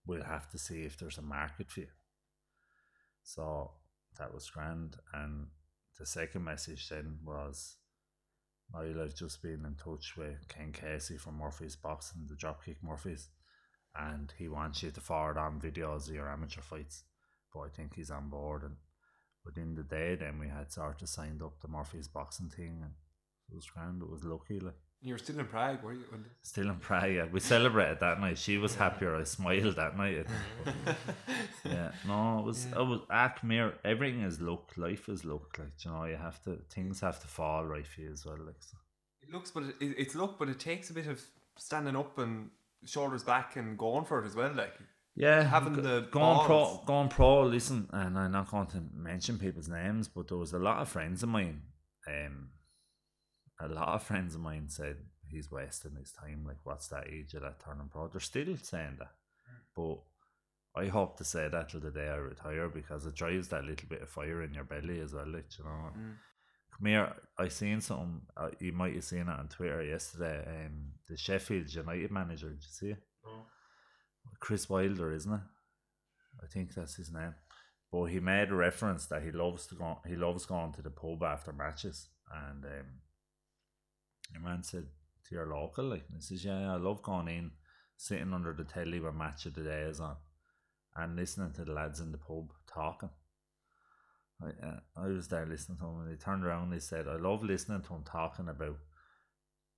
Speaker 3: we'll have to see if there's a market for you. So that was grand. And the second message then was, I've just been in touch with Ken Casey from Murphy's Boxing, the Dropkick Murphys, and he wants you to forward on videos of your amateur fights. But I think he's on board, and within the day, then we had sort of signed up the Murphy's Boxing thing, and it was grand. It was lucky, like.
Speaker 2: You were still in Prague, were you?
Speaker 3: Still in Prague, yeah. We celebrated that night. She was happier. I smiled that night. Yeah, no, it was. It was. Ah. Everything is luck. Life is luck. Like you know, you have to. Things have to fall right for you as well. Like so.
Speaker 2: It looks, but it, it- it's luck, but it takes a bit of standing up and shoulders back and going for it as well. Like,
Speaker 3: Yeah,
Speaker 2: Having the
Speaker 3: going pro, going pro. Listen, and I'm not going to mention people's names, but there was a lot of friends of mine. Um, a lot of friends of mine said he's wasting his time. Like, what's that age of that turning pro? They're still saying that, but I hope to say that till the day I retire because it drives that little bit of fire in your belly as well. Like, you know. Come here, I seen something. Uh, you might have seen it on Twitter yesterday. Um, the Sheffield United manager. Did you see it? Chris Wilder, isn't it? I think that's his name. But he made a reference that he loves to go. He loves going to the pub after matches, and um, man said to your local, like, he says, "Yeah, I love going in, sitting under the telly when match of the day is on, and listening to the lads in the pub talking." I, uh, I was there listening to him, and he turned around and he said, "I love listening to him talking about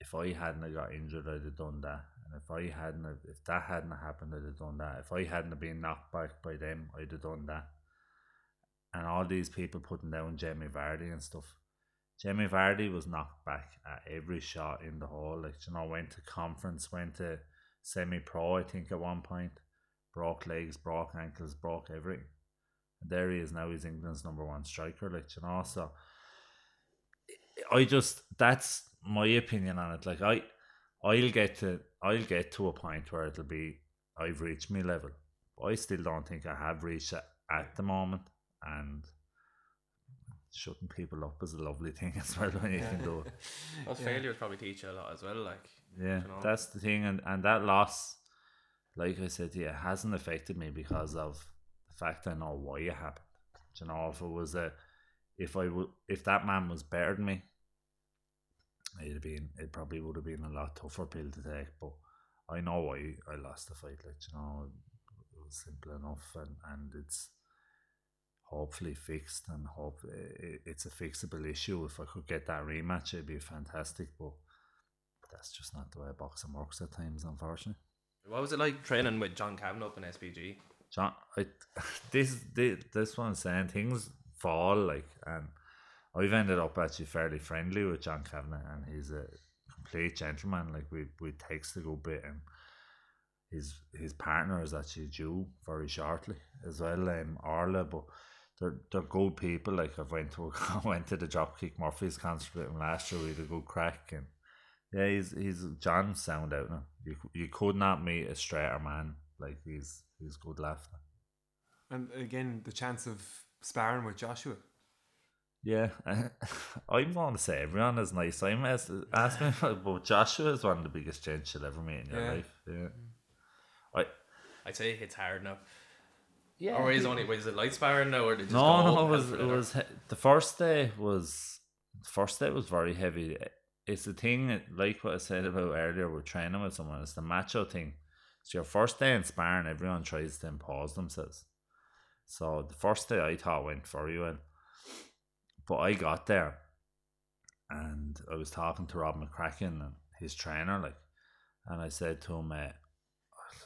Speaker 3: if I hadn't got injured, I'd have done that, and if I hadn't, if that hadn't happened, I'd have done that. If I hadn't been knocked back by them, I'd have done that." And all these people putting down Jamie Vardy and stuff. Jamie Vardy was knocked back at every shot in the hole. Like you know, went to conference, went to semi-pro, I think at one point, broke legs, broke ankles, broke everything. And there he is now. He's England's number one striker. Like you know, so I just that's my opinion on it. Like I, I'll get to I'll get to a point where it'll be I've reached my level. I still don't think I have reached it at the moment, and shutting people up is a lovely thing as well when you can do it.
Speaker 1: Those failures probably teach you a lot as well. Like,
Speaker 3: Yeah,
Speaker 1: you know.
Speaker 3: that's the thing, and and that loss, like I said, yeah, hasn't affected me because of the fact I know why it happened. Do you know, if it was a, if I would, if that man was better than me, it'd have been, it probably would have been a lot tougher pill to take. But I know why I lost the fight. Like you know, it was simple enough, and and it's hopefully fixed, and hope it, it's a fixable issue. If I could get that rematch, it'd be fantastic. But that's just not the way boxing works at times, unfortunately.
Speaker 1: what was it like training with John Kavanagh up in SBG?
Speaker 3: John, I, this this this one saying things fall like, and I've ended up actually fairly friendly with John Kavanagh, and he's a complete gentleman. Like we we text a good bit, and his his partner is actually due very shortly as well, um, Orla, but. They're, they're good people. Like I've went to went to the Dropkick Murphys concert with him last year. We had a good crack, and yeah, he's he's John sound out now. You you could not meet a straighter man. Like he's he's good laugh. now.
Speaker 2: and again, the chance of sparring with Joshua.
Speaker 3: Yeah, I'm going to say everyone is nice. I'm as- asking, but Joshua is one of the biggest gents you'll ever meet in your
Speaker 2: Yeah.
Speaker 3: life. Yeah, mm. I
Speaker 1: I'd say it's hard enough. Yeah. Or is only was it light sparring now, or did you
Speaker 3: no
Speaker 1: go
Speaker 3: no it was it
Speaker 1: the
Speaker 3: was the first day was the first day was very heavy. It's the thing like what I said about earlier. We're training with someone. It's the macho thing. So your first day in sparring, everyone tries to impose themselves. So the first day I thought went very well, but I got there, and I was talking to Rob McCracken and his trainer, like, and I said to him, uh,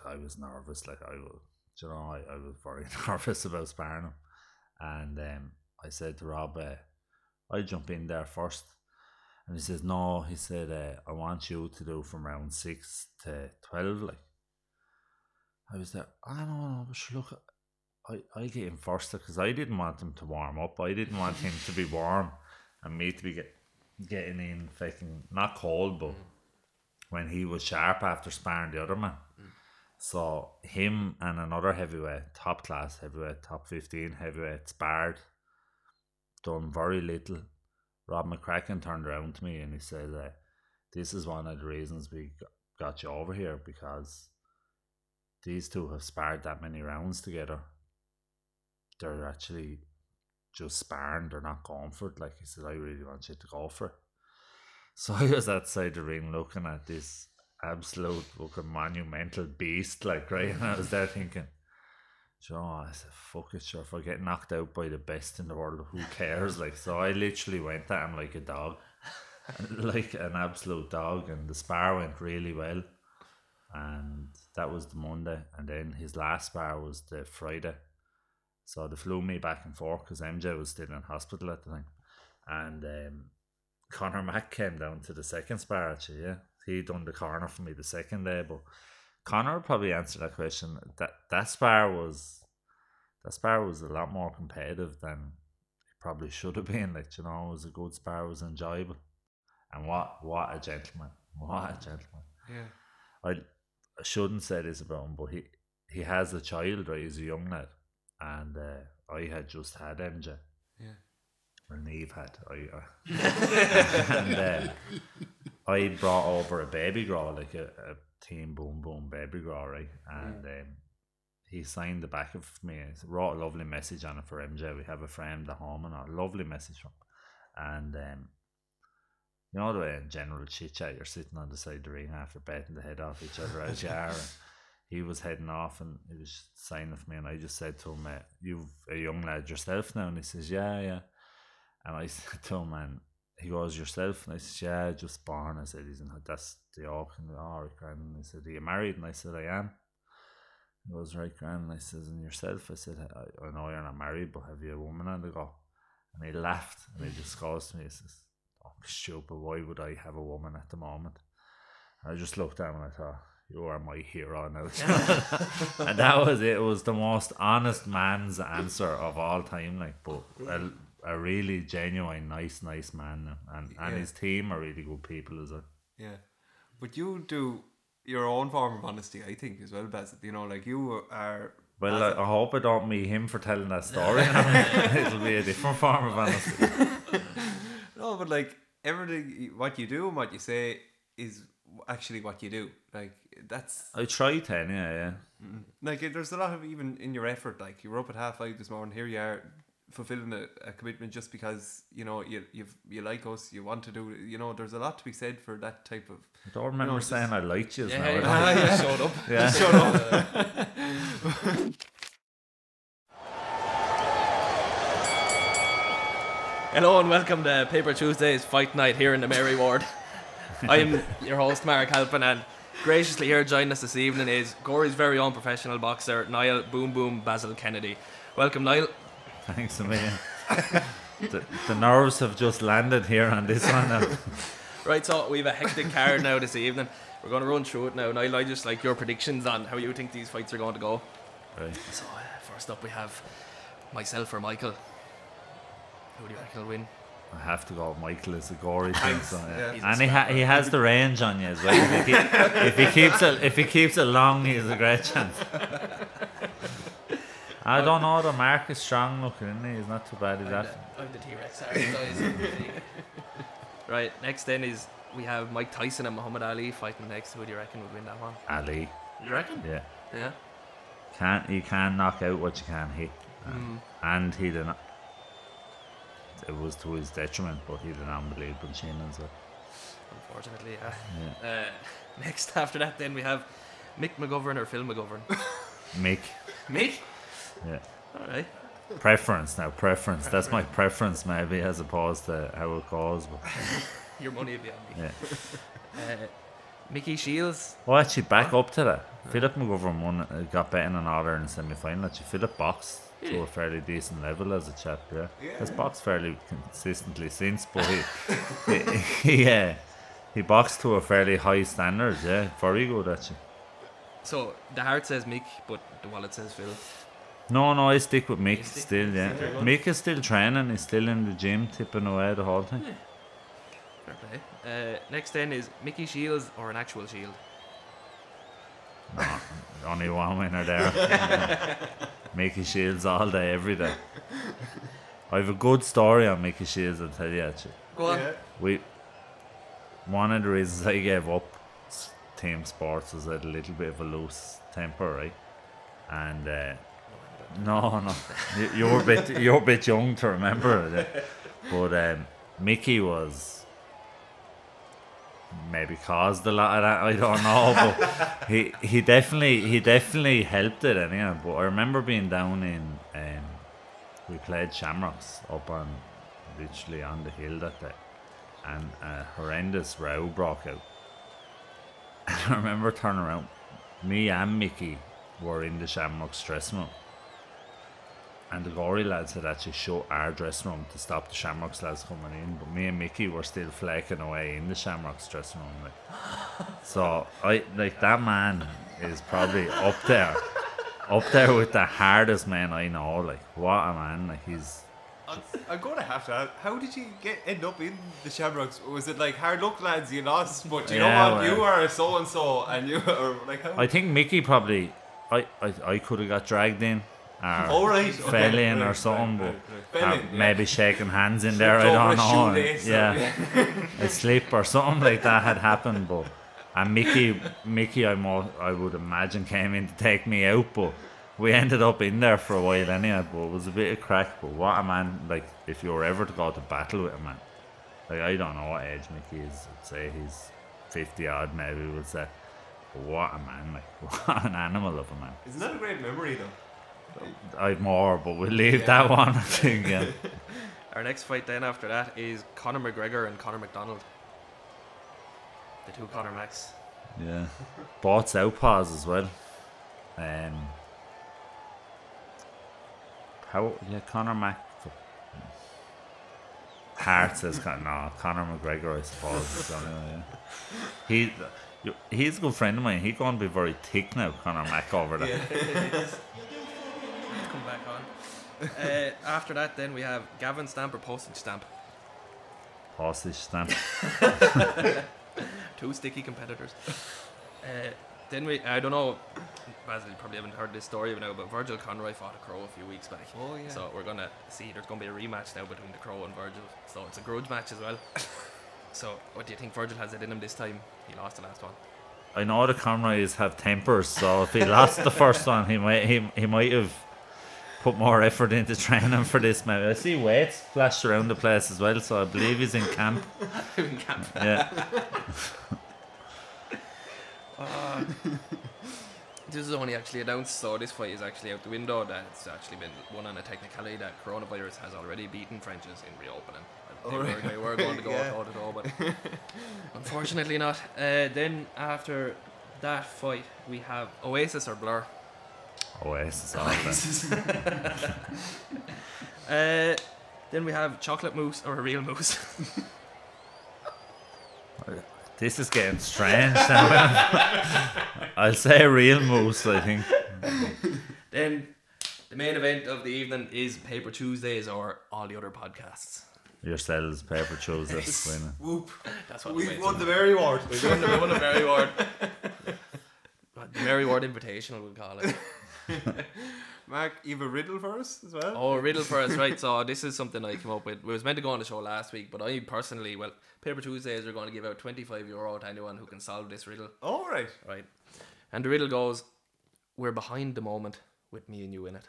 Speaker 3: I was nervous, like I was, you know, I, I was very nervous about sparring him, and um, I said to Rob, uh, I jump in there first. And he says, No, he said, uh, I want you to do from round six to 12. Like, I was there, I don't know, look, I, I get him first because I didn't want him to warm up. I didn't want him to be warm and me to be get, getting in fucking, not cold, but when he was sharp after sparring the other man. So, him and another heavyweight, top class heavyweight, top 15 heavyweight, sparred, done very little. Rob McCracken turned around to me and he said, uh, This is one of the reasons we got you over here because these two have sparred that many rounds together. They're actually just sparring, they're not going for it. Like he said, I really want you to go for it. So I was outside the ring looking at this absolute fucking monumental beast, like right, and I was there thinking, "Do you know. I said, "Fuck it, sure. If I get knocked out by the best in the world, who cares?" Like, so I literally went at him like a dog, like an absolute dog, and the spar went really well, and that was the Monday, and then his last spar was the Friday. So they flew me back and forth because MJ was still in hospital at the time, and um, Conor Mac came down to the second spar actually. Yeah, he done the corner for me the second day, but Connor probably answered that question. That that spar was that spar was a lot more competitive than it probably should have been. Like you know, it was a good spar, it was enjoyable, and what what a gentleman, what a gentleman.
Speaker 2: Yeah.
Speaker 3: I, I shouldn't say this about him, but he he has a child, right? He's a young lad, and uh, I had just had MJ.
Speaker 2: Yeah.
Speaker 3: Or Neve had. I, uh, and uh, I brought over a baby girl, like a, a Team Boom Boom baby girl, right? And um, he signed the back of me. Wrote a lovely message on it for MJ. We have a friend at home and a lovely message from him. And um, you know the way in general chit chat, you're sitting on the side of the ring after betting the head off each other as you are. And he was heading off and he was signing for me, and I just said to him, "You've a young lad yourself now," and he says, "Yeah, yeah." And I said to him, and he goes, "Yourself?" And I said, "Yeah, just born." I said, "He's in that's the Auckland." Oh, right, grand. And he said, "Are you married?" And I said, "I am." He goes, "Right, grand." And I says, "And yourself?" I said, I, "I know you're not married, but have you a woman on the go?" And he laughed and he just goes to me, he says, "Oh, stupid! Why would I have a woman at the moment?" And I just looked at him and I thought, "You are my hero now." and that was it. It was the most honest man's answer of all time. Like, but a, a really genuine, nice, nice man, and and
Speaker 2: Yeah.
Speaker 3: his team are really good people as well.
Speaker 2: Yeah. But you do your own form of honesty, I think, as well, Baz. You know, like you are.
Speaker 3: Well, I, I hope I don't meet him for telling that story. It'll be a different form of honesty.
Speaker 2: No, but like everything, what you do and what you say is actually what you do. Like that's
Speaker 3: I try to, yeah, yeah.
Speaker 2: like there's a lot of even in your effort. Like you were up at half five this morning. Here you are fulfilling a, a commitment just because you know you you you like us. You want to do. You know, there's a lot to be said for that type of.
Speaker 3: I don't remember
Speaker 2: No, just-
Speaker 3: saying I liked you.
Speaker 1: Yeah,
Speaker 3: now. I
Speaker 1: yeah,
Speaker 3: don't-
Speaker 2: Ah,
Speaker 1: yeah.
Speaker 2: yeah.
Speaker 1: showed up.
Speaker 3: Yeah.
Speaker 2: Shut up.
Speaker 1: Hello and welcome to Paper Tuesdays Fight Night here in the Mary Ward. I'm your host Mark Halpin and graciously here joining us this evening is Gorey's very own professional boxer Niall Boom Boom Basil Kennedy. Welcome Niall.
Speaker 3: Thanks a million. the, the nerves have just landed here on this one. Now.
Speaker 1: Right, so we have a hectic card now this evening. We're going to run through it now. Niall, I just like your predictions on how you think these fights are going to go.
Speaker 3: Right.
Speaker 1: So uh, first up we have myself or Michael. Who do you reckon will win?
Speaker 3: I have to go Michael Gorey thing. So,
Speaker 2: Yeah.
Speaker 3: yeah. And he, ha- he has the range on you as well. If he, keep, if he keeps it, if he keeps it long, he's a great chance. I don't know. The Mark is strong looking, isn't he? He's not too bad. Is that.
Speaker 1: I'm the T-Rex. right, next then is we have Mike Tyson and Muhammad Ali fighting next. Who do you reckon would win that one?
Speaker 3: Ali.
Speaker 1: You reckon?
Speaker 3: Yeah.
Speaker 1: Yeah.
Speaker 3: Can't you can knock out what you can hit,
Speaker 1: Mm.
Speaker 3: and he did not. It was to his detriment, but he did an unbelievable as well.
Speaker 1: Unfortunately, yeah. Uh, next after that, then we have Mick McGovern or Phil McGovern.
Speaker 3: Mick,
Speaker 1: Mick.
Speaker 3: yeah.
Speaker 1: All right.
Speaker 3: Preference now, preference. That's my preference, maybe, as opposed to how it goes. But
Speaker 1: Your money will be on me.
Speaker 3: yeah.
Speaker 1: Uh, Mickey Shields.
Speaker 3: Well, actually, back up to that. Philip McGovern won, uh, got beaten in order in the semi final. Actually, Philip boxed to a fairly decent level as a chap. Yeah, has boxed fairly consistently since, but he, he, he, yeah, he boxed to a fairly high standard. Yeah, very good actually.
Speaker 1: So the heart says Mick, but the wallet says Phil.
Speaker 3: No, no, I stick with Mick
Speaker 1: stick
Speaker 3: still.
Speaker 1: with
Speaker 3: Yeah,
Speaker 1: Mick.
Speaker 3: Mick is still training. He's still in the gym, tipping away the whole thing.
Speaker 1: Fair play. Uh, next then is Mickey Shields or an actual shield.
Speaker 3: Only one winner there. Mickey Shields all day, every day. I have a good story on Mickey Shields. I'll tell you actually.
Speaker 1: Go on.
Speaker 3: We one of the reasons I gave up team sports was I had a little bit of a loose temper, right? And uh, no, no, you, you're a bit you're a bit young to remember it. eh? But um, Mickey was maybe caused a lot of that. I don't know, but he he definitely he definitely helped it anyhow. But I remember being down in um, we played Shamrocks up on literally on the hill that day, and a horrendous row broke out. And I remember turning around, me and Mickey were in the Shamrocks dressing room. And the Gorey lads had actually shut our dressing room to stop the Shamrocks lads coming in, but me and Mickey were still flaking away in the Shamrocks dressing room. Like. So I like that man is probably up there, up there with the hardest man I know. Like what a man! Like he's
Speaker 2: I'm, I'm gonna have to ask, how did you get end up in the Shamrocks? Was it like hard luck lads you lost, but you
Speaker 3: Yeah,
Speaker 2: know what,
Speaker 3: well-
Speaker 2: you are a so and so and you are like how
Speaker 3: I think Mickey probably I I, I could have got dragged in. Or
Speaker 2: Oh, right,
Speaker 3: fell
Speaker 2: okay,
Speaker 3: in or something,
Speaker 2: right,
Speaker 3: but
Speaker 2: right, right.
Speaker 3: Or
Speaker 2: in, yeah.
Speaker 3: maybe shaking hands in there. I don't know. yeah, a slip or something like that had happened. But and Mickey, Mickey, I mo- I would imagine came in to take me out, but we ended up in there for a while anyhow. But it was a bit of crack. But what a man! Like if you were ever to go to battle with a man, like I don't know what age Mickey is. I'd say he's fifty odd, maybe. We'll say. But what a man! Like what an animal of a man.
Speaker 2: Isn't that a great memory though?
Speaker 3: I've more, but we'll leave that one. I think. Yeah.
Speaker 1: Our next fight then after that is Conor McGregor and Conor McDonald. The two Conor Macs.
Speaker 3: Yeah. Bought Southpaws as well. Um, how, yeah, Conor Mac. Hart says, Con- no, Conor McGregor, I suppose. is anyway, yeah. He, he's a good friend of mine. He's going to be very thick now, Conor Mac, over there.
Speaker 1: Come back on. uh, after that, then we have Gavin Stamp or Postage Stamp.
Speaker 3: Postage stamp.
Speaker 1: Two sticky competitors. Uh, then we, I don't know, Basil, you probably haven't heard this story now, but Virgil Conroy fought a crow a few weeks back.
Speaker 2: Oh, yeah.
Speaker 1: So we're gonna see. There's gonna be a rematch now between the crow and Virgil. So it's a grudge match as well. so what do you think Virgil has it in him this time? He lost the last one.
Speaker 3: I know the Conroys have tempers, so if he lost the first one, he might he, he might have put more effort into training for this. Maybe I see weights flashed around the place as well, so I believe he's in camp.
Speaker 1: In camp.
Speaker 3: Yeah,
Speaker 1: This is only actually announced, so this fight is actually out the window. That's actually been won on a technicality that coronavirus has already beaten French's in reopening. They, were, they were going to go
Speaker 2: Yeah.
Speaker 1: toe to toe, but unfortunately not. Uh, then after that fight, we have Oasis or Blur.
Speaker 3: Oasis all that.
Speaker 1: Uh, then we have chocolate mousse or a real mousse.
Speaker 3: This is getting strange. I'll say real mousse. I think.
Speaker 1: then the main event of the evening is Paper Tuesdays or all the other podcasts.
Speaker 3: Yourselves, paper Tuesdays. winning.
Speaker 2: Whoop.
Speaker 1: That's what
Speaker 2: We've won the Mary Ward.
Speaker 1: We won the, won the Mary Ward. the Mary Ward Invitational, we'll call it.
Speaker 2: Mark, you have a riddle for us as well?
Speaker 1: Oh, riddle for us, right? So this is something I came up with. We was meant to go on the show last week, but I personally, well, Paper Tuesdays are going to give out twenty five euro to anyone who can solve this riddle,
Speaker 2: All right.
Speaker 1: right? And the riddle goes: We're behind the moment with me and you in it.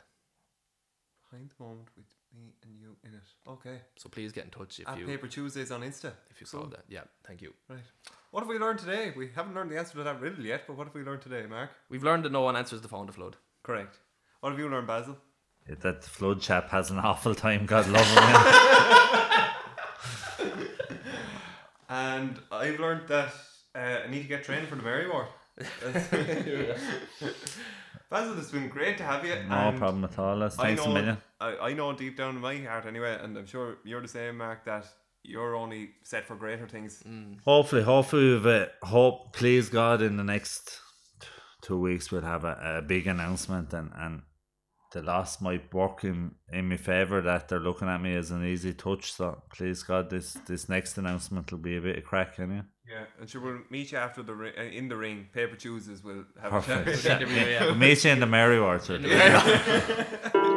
Speaker 2: Behind the moment with me and you in it. Okay.
Speaker 1: So please get in touch if
Speaker 2: At
Speaker 1: you
Speaker 2: Paper Tuesdays on Insta.
Speaker 1: if you
Speaker 2: Cool.
Speaker 1: solve that. Yeah, thank you.
Speaker 2: Right. What have we learned today? We haven't learned the answer to that riddle yet, but what have we learned today, Mark?
Speaker 1: We've learned that no one answers the phone to flood.
Speaker 2: Correct. What have you learned, Basil?
Speaker 3: That flood chap has an awful time. God love him. yeah.
Speaker 2: And I've learned that uh, I need to get trained for the Mary Ward. Basil, it's been great to have you.
Speaker 3: No
Speaker 2: and
Speaker 3: problem at all. lads.
Speaker 2: I
Speaker 3: Thanks
Speaker 2: know,
Speaker 3: a million.
Speaker 2: I, I know deep down in my heart anyway, and I'm sure you're the same, Mark, that you're only set for greater things.
Speaker 3: Hopefully, hopefully, we've uh, hope. Please God, in the next t- two weeks, we'll have a, a big announcement, and and the loss might work in in my favor that they're looking at me as an easy touch. So please God, this this next announcement will be a bit of crack, anyway.
Speaker 2: Yeah, and sure we'll meet you after the ri- uh, in the ring. Paper Tuesdays. We'll have
Speaker 3: Perfect.
Speaker 2: a chat.
Speaker 1: Interview, yeah.
Speaker 3: We'll meet you in the Mary Ward. sir.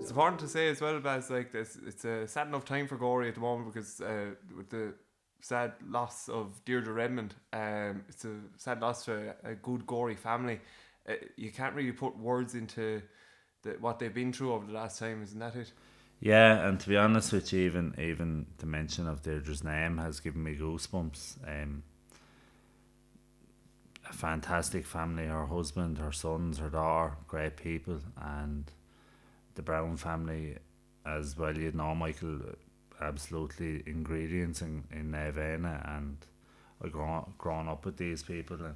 Speaker 2: It's important to say as well, Baz, like this, it's a sad enough time for Gorey at the moment because uh, with the sad loss of Deirdre Redmond, um, it's a sad loss to a, a good Gorey family. Uh, you can't really put words into the, what they've been through over the last time, isn't that it?
Speaker 3: Yeah, and to be honest with you, even even the mention of Deirdre's name has given me goosebumps. Um, a fantastic family, her husband, her sons, her daughter, great people, and the Brown family as well. You know, Michael, absolutely ingredients in in Naomh Éanna, and I grown up with these people, and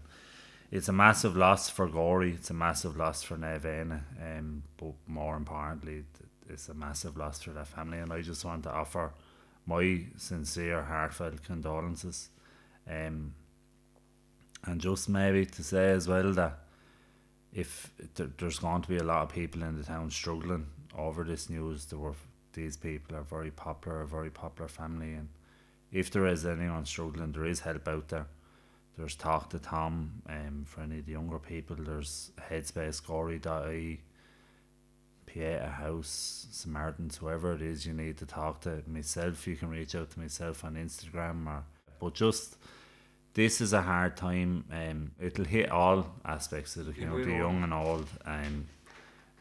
Speaker 3: it's a massive loss for Gorey. It's a massive loss for Naomh Éanna, um, but more importantly, it's a massive loss for that family. And I just want to offer my sincere, heartfelt condolences, um, and just maybe to say as well that if th- there's going to be a lot of people in the town struggling over this news, there were these people are very popular, a very popular family, and if there is anyone struggling, there is help out there. There's Talk to Tom um, for any of the younger people. There's Headspace, Gorey.ie, Pieta House, Samaritans, whoever it is you need to talk to. Myself, you can reach out to myself on Instagram. or But just, this is a hard time. Um, it'll hit all aspects of the
Speaker 2: It
Speaker 3: community, young and old. And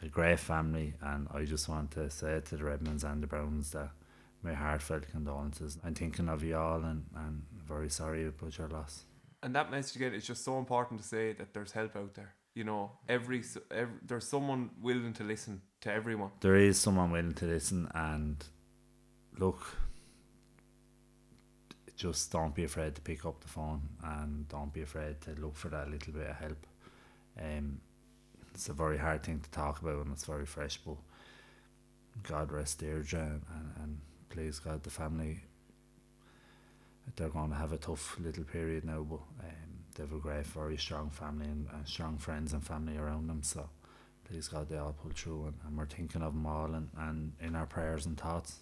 Speaker 3: a great family. And I just want to say to the Redmonds and the Browns that my heartfelt condolences. I'm thinking of you all and, and very sorry about your loss.
Speaker 2: And that message again is just so important to say that there's help out there. You know, every, every there's someone willing to listen to everyone.
Speaker 3: there is someone willing to listen and look just don't be afraid to pick up the phone and don't be afraid to look for that little bit of help um, it's a very hard thing to talk about and it's very fresh but God rest Deirdre and, and, and please God the family they're going to have a tough little period now but um, they have a great very strong family and, and strong friends and family around them so please God they all pull through and, and we're thinking of them all and, and in our prayers and thoughts